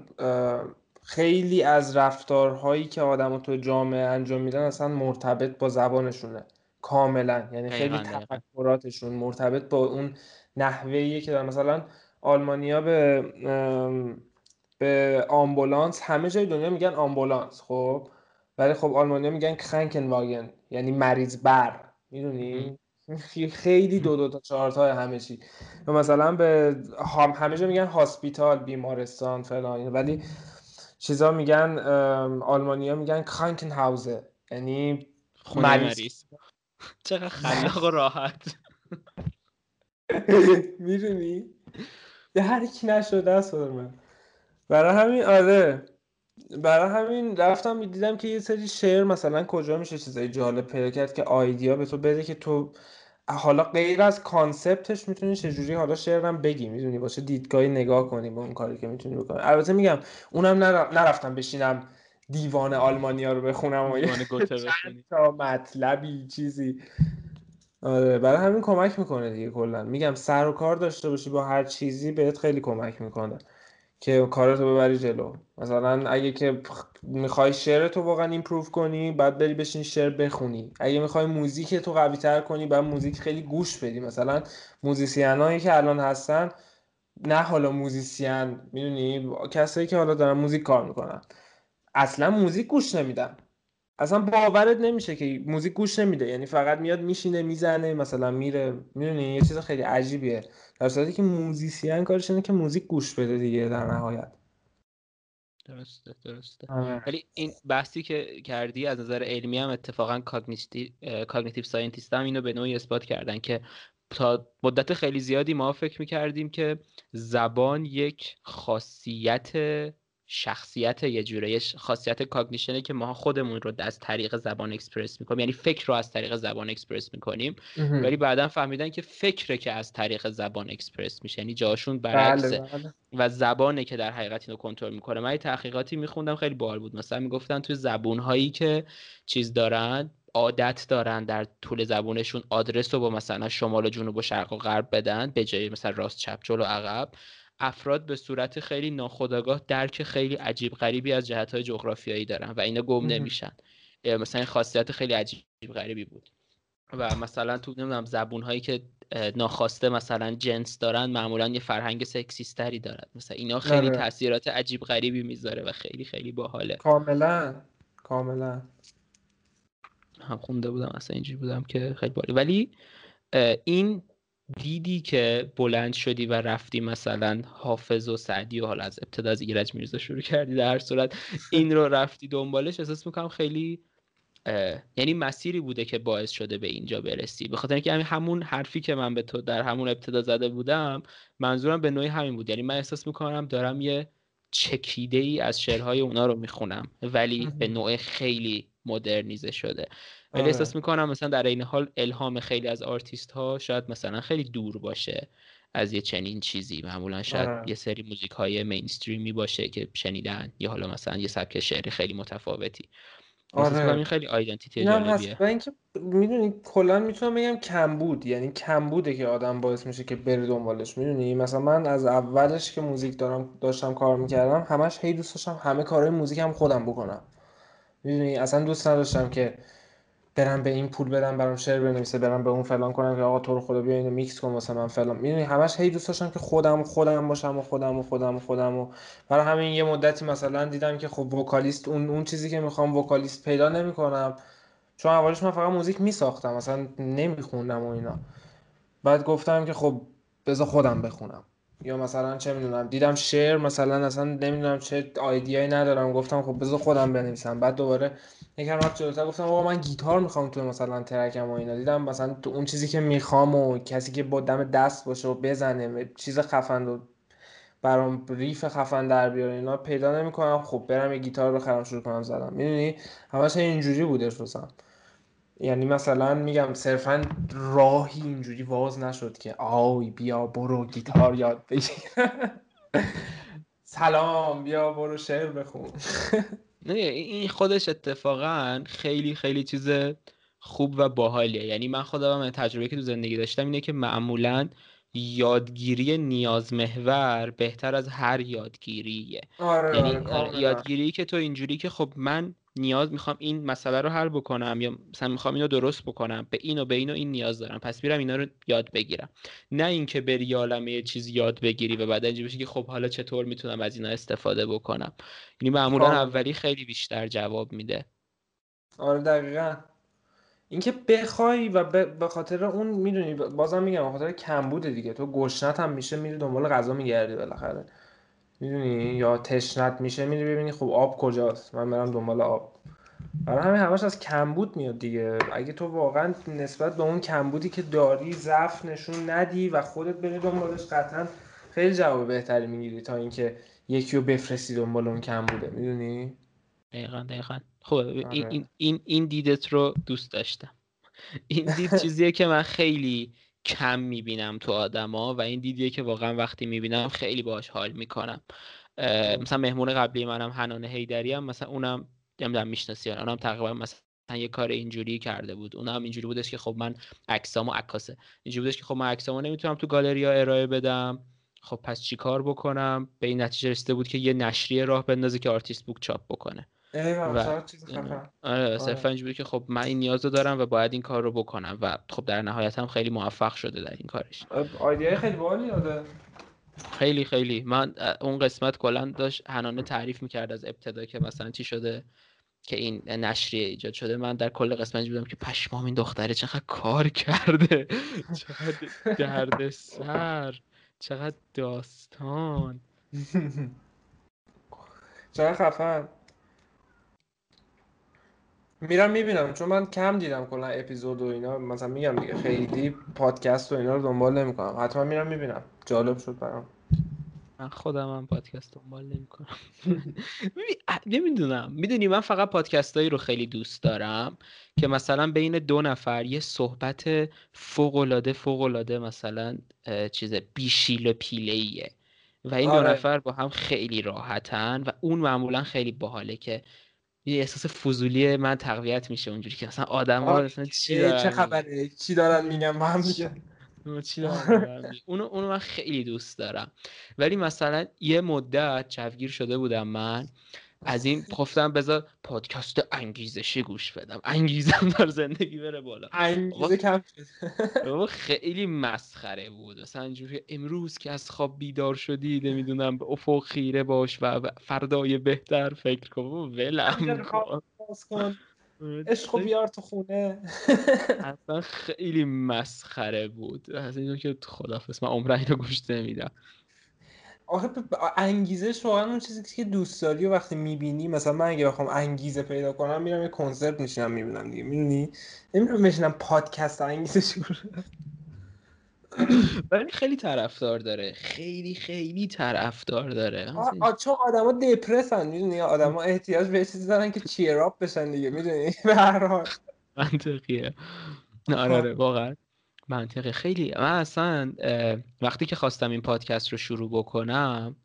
S1: خیلی از رفتارهایی که آدم تو جامعه انجام میدن اصلا مرتبط با زبانشونه. کاملا. یعنی خیلی تفکراتشون مرتبط با اون نحوهیه که دارن مثلا آلمانیا به به آمبولانس همه جای دنیا میگن آمبولانس خب؟ ولی خب آلمانیا میگن کرنکن واگن یعنی مریض بر. می‌دونی؟ خیلی دو دو تا چهار تا همه چی. مثلا به همه جا میگن هاسپیتال بیمارستان فلان ولی چیزا میگن آلمانیا میگن کانکن هاوزه یعنی
S2: مریض. چقدر خلاق و راحت.
S1: می‌دونی؟ یه هر کی نشده است من برای همین آره. برای همین رفتم دیدم که یه سری شعر مثلا کجا میشه چیزای جالب پیدا کرد که آیدیا به تو بده که تو حالا غیر از concept ش می‌تونی چجوری حالا شعرم بگی می‌دونی؟ باشه دیدگاهی نگاه کنی به اون کاری که می‌تونی بکنی. البته میگم اونم نرفتم بشینم دیوان آلمانیا رو بخونم و تا مطلبی چیزی. آره برای همین کمک می‌کنه دیگه کلا. میگم سر و کار داشته باشی با هر چیزی بهت خیلی کمک می‌کنه که کارتو ببری جلو. مثلا اگه که می‌خوای شعرتو واقعا improve کنی بعد بری بشین شعر بخونی. اگه می‌خوای موزیک تو قوی تر کنی بعد موزیک خیلی گوش بدی. مثلا موزیسین که الان هستن نه حالا موزیسین می‌دونی؟ کسایی که حالا دارن موزیک کار می‌کنن. اصلا موزیک گوش نمیدن اصلا باورت نمیشه که موزیک گوش نمیده. یعنی فقط میاد میشینه می‌زنه مثلا میره. می‌دونی؟ یه چیز خیلی عجیبیه. در صورتی که موزیسین کارش اینه که موزیک گوش بده دیگه در نهایت.
S2: درسته درسته. آره. ولی این بحثی که کردی از نظر علمی هم اتفاقا cognitive scientist هم اینو به نوعی اثبات کردن که تا مدت خیلی زیادی ما فکر می‌کردیم که زبان یک خاصیت شخصیت یه جوره خاصیت cognition ه که ما خودمون رو از طریق زبان اکسپرس می‌کنیم. یعنی فکر رو از طریق زبان اکسپرس می‌کنیم. ولی بعدا فهمیدن که فکره که از طریق زبان اکسپرس میشه. یعنی جاشون برعکسه بله، بله. و زبانه که در حقیقت اینو کنترل می‌کنه. من تحقیقاتی میخوندم خیلی باحال بود. مثلا می‌گفتن توی زبون هایی که چیز دارن عادت دارن در طول زبونشون آدرس رو با مثلا شمال و جنوب و شرق و غرب بدن به جای مثلا راست چپ جلو عقب. افراد به صورت خیلی ناخودآگاه درک خیلی عجیب غریبی از جهت های جغرافیایی دارن و اینا گم نمیشن. مثلا این خاصیت خیلی عجیب غریبی بود. و مثلا تو نمی‌دونم زبون هایی که ناخواسته مثلا جنس دارن معمولا یه فرهنگ سکسیستری دارن. مثلا اینا خیلی آره. تاثیرات عجیب غریبی می‌ذاره و خیلی خیلی باحاله.
S1: کاملا. کاملا.
S2: هم خونده بودم اصلا اینجوری بودم که خیلی بالی ولی این دیدی که بلند شدی و رفتی مثلا حافظ و سعدی و حالا از ابتدا از ایرج میرزا شروع کردی در هر صورت این رو رفتی دنبالش احساس می‌کنم خیلی یعنی مسیری بوده که باعث شده به اینجا برسی. به خاطر اینکه همون حرفی که من به تو در همون ابتدا زده بودم منظورم به نوعی همین بود. یعنی من احساس می‌کنم دارم یه چکیده ای از شعرهای اونا رو می‌خونم ولی به نوع خیلی مدرنیزه شده. ولی آره. احساس می‌کنم مثلا در این حال الهام خیلی از آرتیست ها شاید مثلا خیلی دور باشه از یه چنین چیزی. معمولا شاید آره. یه سری موزیک های mainstream ی باشه که شنیدن یا حالا مثلا یه سبک شعری خیلی متفاوتی. آره. این خیلی identity جالبیه.
S1: و اینکه می‌دونی کلا می‌تونم بگم کم بود یعنی کم بوده که آدم باعث میشه که بره دنبالش. می‌دونی؟ مثلا من از اولش که موزیک دارم داشتم کار می‌کردم همش هی دوست داشتم همه کارهای موزیک هم خودم بکنم. می‌دونی؟ اصلا دوست نداشتم که برم به این پول بدم برام شعر بنویسه برم به اون فلان کنم که آقا تو رو خدا بیا اینو میکس کن واسه من فلان. می‌دونی همش هی دوست داشتم که خودم خودم باشم و خودم و خودم و خودم و برای همین یه مدتی مثلا دیدم که خب وکالیست اون اون چیزی که می‌خوام وکالیست پیدا نمی‌کنم. چون اولش من فقط موزیک میساختم مثلا نمیخوندم و اینا. بعد گفتم که خب بذار خودم بخونم. یا مثلا چه می‌دونم دیدم شعر مثلا اصلا نمی‌دونم چه آیدیایی ندارم. گفتم خب بذار خودم بنویسم. بعد دوباره یکم وقت جلوتر گفتم آقا من گیتار می‌خوام تو مثلا ترکم و اینا. دیدم مثلا تو اون چیزی که می‌خوام و کسی که با دم دست باشه و بزنه چیز خفن و برام ریف خفن در بیاره اینا پیدا نمی‌کنم. خب برم یه گیتار بخرم شروع کنم زدم می‌دونی؟ همش اینجوری بوده روزم یعنی مثلا میگم صرفا راهی اینجوری واز نشد که آی بیا برو گیتار یاد بگیر. سلام بیا برو شعر بخون.
S2: نه این خودش اتفاقا خیلی خیلی چیز خوب و باحالیه. یعنی من خودم تجربه که تو زندگی داشتم اینه که معمولا یادگیری نیازمحور بهتر از هر یادگیریه.
S1: آره
S2: یعنی
S1: آره, آره،
S2: یادگیری که تو اینجوری که خب من نیاز می‌خوام این مسئله رو حل بکنم یا مثلا می‌خوام اینو درست بکنم به این و به این و این نیاز دارم. پس میرم اینا رو یاد بگیرم. نه اینکه بری یه چیز یاد بگیری و بعد اینجوری که خب حالا چطور می‌تونم از اینا استفاده بکنم. یعنی معمولا اولی خیلی بیشتر جواب میده.
S1: آره دقیقا. اینکه بخوای و به خاطر اون می‌دونی بازم میگم به خاطر کمبود دیگه. تو گشنت هم میشه میری دنبال غذا میگردی بالاخره. می‌دونی؟ یا تشنت میشه میری ببینی خب آب کجاست. من برم دنبال آب. برای همین همش از کمبود میاد دیگه. اگه تو واقعا نسبت به اون کمبودی که داری ضعف نشون ندی و خودت بری دنبالش قطعا خیلی جواب بهتری می‌گیری تا اینکه یکی رو بفرستی دنبال اون کمبوده. می‌دونی؟
S2: دقیقا دقیقا. خب این, آره. این, این, این دیدت رو دوست داشتم. این دید چیزیه که من خیلی کم می‌بینم تو آدما و این دیدیه که واقعا وقتی می‌بینم خیلی باش حال می‌کنم. مثلا مهمون قبلی منم حنان هیدری هم مثلا اونم نمی‌دونم می‌شناسی اونم تقریبا مثلا یه کار اینجوری کرده بود. اونم اینجوری بودش که خب من عکسامو عکاسه. اینجوری بودش که خب من عکسامو نمی‌تونم تو گالریا ارائه بدم. خب پس چیکار بکنم؟ به این نتیجه رسیده بود که یه نشریه راه بندازه که artist book چاپ بکنه.
S1: و
S2: آره صرفا اینجوری که خب من این نیاز رو دارم و باید این کار رو بکنم و خب در نهایت هم خیلی موفق شده در این کارش.
S1: idea ی خیلی باحالی داده.
S2: خیلی خیلی. من اون قسمت کلا داشت هنانه تعریف می‌کرد از ابتدا که مثلا چی شده که این نشریه ایجاد شده. من در کل قسمت بودم که پشمام این دختره چقدر کار کرده. چقدر درد سر چقدر داستان.
S1: چقدر خفن میرم می‌بینم. چون من کم دیدم کلا اپیزود و اینا. مثلا میگم دیگه خیلی پادکست و اینا رو دنبال نمی‌کنم. حتما میرم می‌بینم. جالب شد برام.
S2: من خودم هم پادکست دنبال نمی‌کنم. نمی‌دونم. می‌دونی من فقط پادکست هایی رو خیلی دوست دارم که مثلا بین دو نفر یه صحبت فوق العاده فوق العاده مثلا چیز بیشیل و پیله و این دو آره. نفر با هم خیلی راحتن و اون معمولا خیلی باحاله که یه احساس فضولی من تقویت میشه اونجوری که مثلا آدم ها مثلا
S1: چی دارن چه خبره؟ چی دارن میگن؟ با هم
S2: اونو اونو من خیلی دوست دارم. ولی مثلا یه مدت چفگیر شده بودم من. از این گفتم بذار پادکست انگیزشی گوش بدم. انگیزم در زندگی بره بالا.
S1: انگیزه کم
S2: خیلی مسخره بود. مثلا اینجوری امروز که از خواب بیدار شدی نمی‌دونم به افق خیره باش و فردای بهتر فکر کن. ولم
S1: کن. عشقو بیار تو خونه.
S2: اصلا خیلی مسخره بود. از اینو که خدافظ من عمره اینو گوش نمیدم.
S1: آخه انگیزش واقعا اون چیزی که دوست داری و وقتی می‌بینی مثلا من اگه بخوام انگیزه پیدا کنم میرم یه کنسرت میشینم می‌بینم دیگه می‌دونی؟ نمیرم بشینم پادکست انگیزش
S2: ولی خیلی طرفدار داره. خیلی خیلی طرفدار داره.
S1: آ چون آدما دپرسن می‌دونی؟ آدما احتیاج به چیزی دارن که چیر اپ بشن دیگه می‌دونی؟ به هر حال.
S2: منطقیه. آره آره واقعا. منطقه خیلی من اصلا وقتی که خواستم این پادکست رو شروع بکنم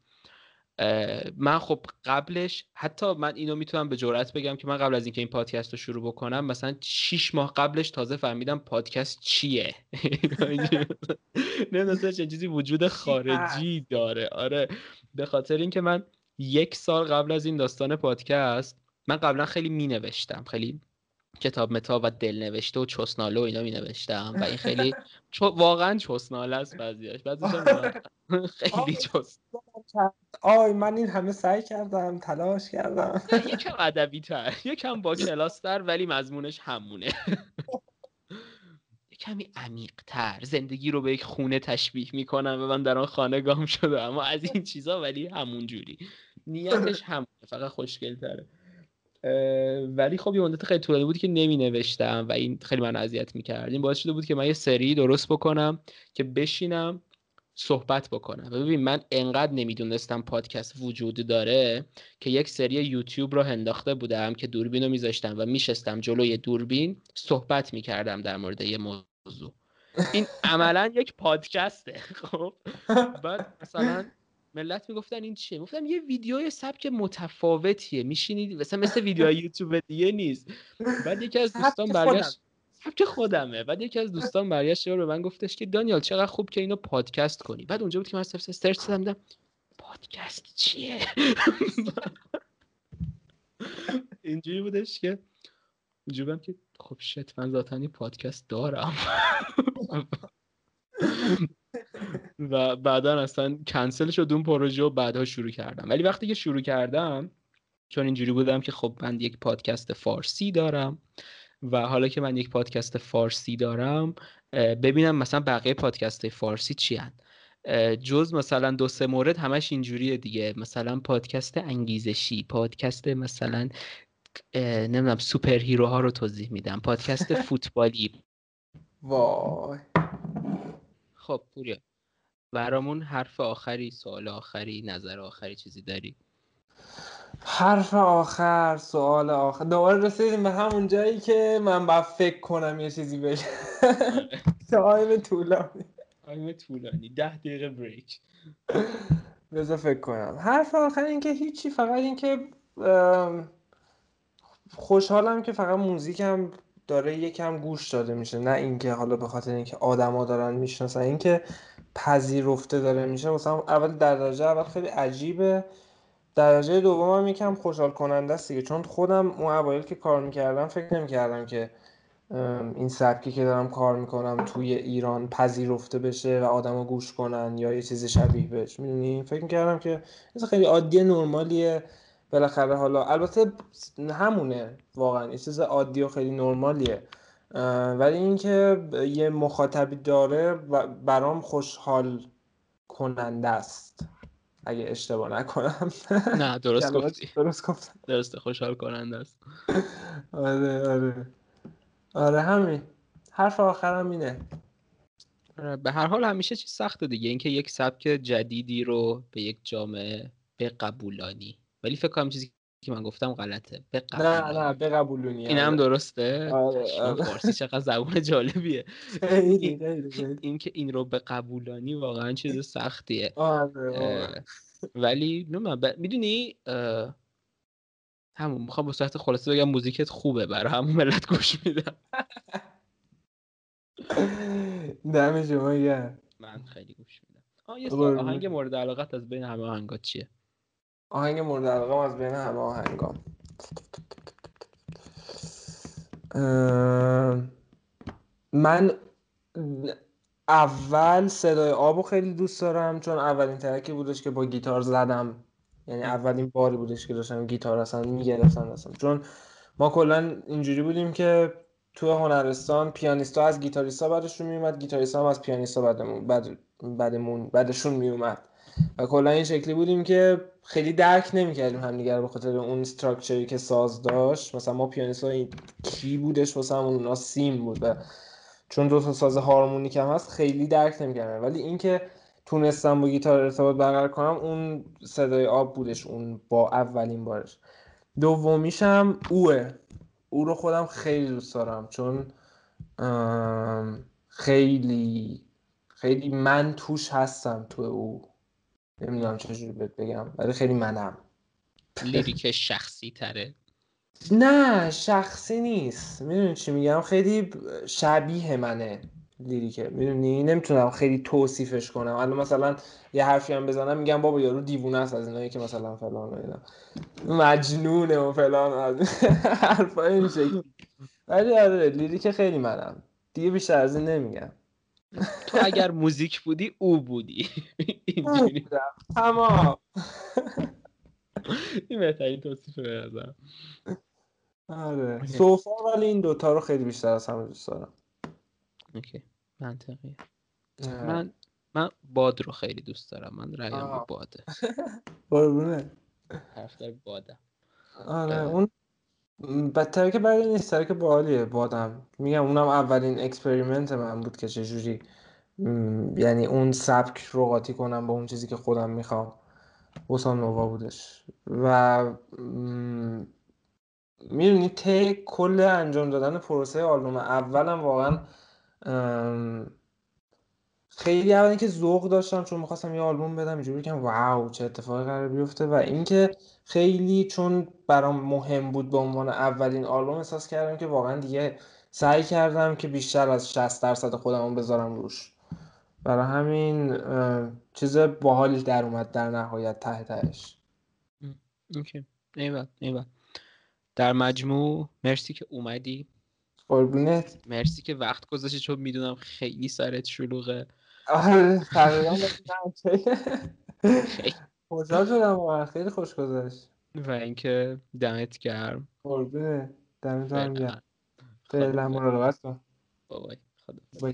S2: من خب قبلش حتی من اینو می‌تونم به جرات بگم که من قبل از اینکه این پادکست رو شروع بکنم مثلا 6 ماه قبلش تازه فهمیدم پادکست چیه. نه چه چیزی وجود خارجی داره. آره. به خاطر اینکه من یک سال قبل از این داستان پادکست من قبلا خیلی می نوشتم خیلی کتاب متا و دل نوشته و چسناله و اینا می نوشتم و این خیلی واقعا چسناله است بعضیاش. بعضیش خیلی چس
S1: آی من این همه سعی کردم تلاش کردم.
S2: یکم ادبی تر یکم با کلاس تر ولی مضمونش همونه. کمی عمیق تر زندگی رو به یک خونه تشبیه می‌کنم و من در آن خانه گام شده اما از این چیزا ولی همون جوری. نیتش همونه فقط خوشگل تره ولی خب یه مدت خیلی طولانی بود که نمی نوشتم و این خیلی من اذیت می‌کرد این باعث شده بود که من یه سری درست بکنم که بشینم صحبت بکنم. و ببین من انقدر نمی‌دونستم پادکست وجود داره که یک سری یوتیوب رو انداخته بودم که دوربین رو میذاشتم و میشستم جلوی دوربین صحبت می‌کردم در مورد یه موضوع. این عملا یک پادکسته خب؟ بعد مثلا ملت می‌گفتن این چیه؟ گفتم یه ویدیوی سبک متفاوتیه. میشینید مثلا مثل ویدیو یوتیوب دیگه نیست. بعد یکی از دوستان برگشت سبک خودمه. بعد یکی از دوستان برگشت به من گفتش که دانیال چقدر خوب که اینو پادکست کنی. بعد اونجا بود که من سرچ زدم پادکست چیه؟ اینجوری بودش که اینجوری که خب شت من ذاتنی پادکست دارم. و بعدا اصلا کنسل شد اون پروژه و بعدها شروع کردم. ولی وقتی که شروع کردم چون اینجوری بودم که خب من یک پادکست فارسی دارم و حالا که من یک پادکست فارسی دارم ببینم مثلا بقیه پادکست فارسی چی هن. جز مثلا دو سه مورد همش اینجوریه دیگه. مثلا پادکست انگیزشی پادکست مثلا نمی‌دونم superhero ها رو توضیح میدم. پادکست فوتبالی.
S1: وای.
S2: خب پوریا. برامون حرف آخری سوال آخری نظر آخری چیزی داری؟
S1: حرف آخر سوال آخر. دوباره رسیدیم به همون جایی که من باید فکر کنم یه چیزی بگم. time طولانی.
S2: time طولانی. ده دقیقه break
S1: بذار فکر کنم. حرف آخر این که هیچی فقط این که خوشحالم که فقط موزیکم داره یکم گوش داده میشه نه اینکه حالا به خاطر اینکه آدما دارن می‌شناسن اینکه پذیرفته داره میشه. مثلا اول در درجه اول خیلی عجیبه. درجه دوم هم یکم خوشحال کننده است دیگه. چون خودم اون اوایل که کار می‌کردم فکر نمی‌کردم که این سبکی که دارم کار می‌کنم توی ایران پذیرفته بشه و آدما گوش کنن یا یه چیز شبیه بهش. می‌دونی؟ فکر می‌کردم که خیلی عادی نرمالیه. بالاخره حالا. البته همونه واقعا. یه چیز عادی و خیلی نرمالیه. ولی اینکه یه مخاطبی داره برام خوشحال کننده است. اگه اشتباه نکنم.
S2: نه درست گفتی.
S1: درست گفتم.
S2: درسته خوشحال کننده است.
S1: آره آره. آره همین. حرف آخرم اینه.
S2: آره، به هر حال همیشه چیز سخته دیگه. اینکه یک سبک جدیدی رو به یک جامعه بقبولانی ولی فکر کنم چیزی که من گفتم غلطه.
S1: نه نه بقبولونی
S2: این هم آره. درسته؟ آره, آره. فارسی چقدر زبون جالبیه. این که این رو به قبولانی واقعا چیز سختیه.
S1: آره
S2: ولی می‌دونی همون می‌خوام به صورت خلاصه بگم موزیکت خوبه برای همون ملت گوش میدم.
S1: دم شما
S2: من خیلی گوش میدم. آه یه آهنگ مورد علاقت از بین همه آهنگات چیه؟
S1: آهنگ مورد علاقه از بین همه آهنگام من اول صدای آبو خیلی دوست دارم چون اولین ترکی بودش که با گیتار زدم. یعنی اولین باری بودش که داشتم گیتار اصلا می‌گرفتم اصلا. چون ما کلا اینجوری بودیم که تو هنرستان پیانیستا از گیتاریستا بعدشون میومد گیتاریستا هم از پیانیستا بعدمون بعد بعدمون بعدشون میومد و کلا این شکلی بودیم که خیلی درک نمی‌کردیم همدیگه به خاطر اون استراکچری که ساز داشت. مثلا ما پیانیست کی بودش همون اونا؟ سیم بود و چون دو تا ساز هارمونیک هم هست خیلی درک نمی‌کردم ولی اینکه تونستم با گیتار ارتباط برقرار کنم اون صدای آب بودش اون با اولین بارش. دومیشم اوه. او رو خودم خیلی دوست دارم چون خیلی خیلی من توش هستم تو او. نمی‌دونم چجوری بهت بگم ولی خیلی منم.
S2: لیریک شخصی تره.
S1: نه شخصی نیست. می‌دونی چی میگم؟ خیلی شبیه منه لیریکه. می‌دونی؟ نمی‌تونم خیلی توصیفش کنم. الان مثلا یه حرفی هم بزنم میگم بابا یارو دیوونه است از اینایی که مثلا فلان و اینا. مجنونه و فلان حرفا این شکلی. ولی آره لیریک خیلی منم. دیگه بیشتر از این نمیگم.
S2: تو اگر موزیک بودی او بودی.
S1: تمام.
S2: این بهترین توصیفه به
S1: آره. سوفا ولی این دوتا رو خیلی بیشتر از همه دوست دارم.
S2: اوکی. منطقیه. من من باد رو خیلی دوست دارم. من رأیم به باده
S1: قربونه
S2: حرف در باده
S1: آره اون بدتر که بعد نیست که باحالیه. بادم. میگم اونم اولین اکسپریمنت من بود که چجوری یعنی اون سبک رو قاطی کنم با اون چیزی که خودم می‌خوام. بوسان نووا بودش. و می‌دونی ته کل انجام دادن پروسه آلبوم اولم واقعا خیلی اول که ذوق داشتم چون می‌خواستم یه آلبوم بدم اینجوری که واو چه اتفاقی قرار بیفته. و اینکه خیلی چون برام مهم بود به عنوان اولین آلبوم احساس کردم که واقعا دیگه سعی کردم که بیشتر از 60 درصد خودم بذارم روش. برای همین چیز باحالی در اومد در نهایت ته تهش.
S2: اوکی. ایوان ایوان در مجموع مرسی که اومدی.
S1: قربونت.
S2: مرسی که وقت گذاشتی چون می‌دونم خیلی سرت شلوغه.
S1: آره خوشحال شدم خیلی خوش گذاشت
S2: و اینکه دمت گرم.
S1: قربونه. دمت گرم. فعلا مراقبت کن.
S2: بابای خدا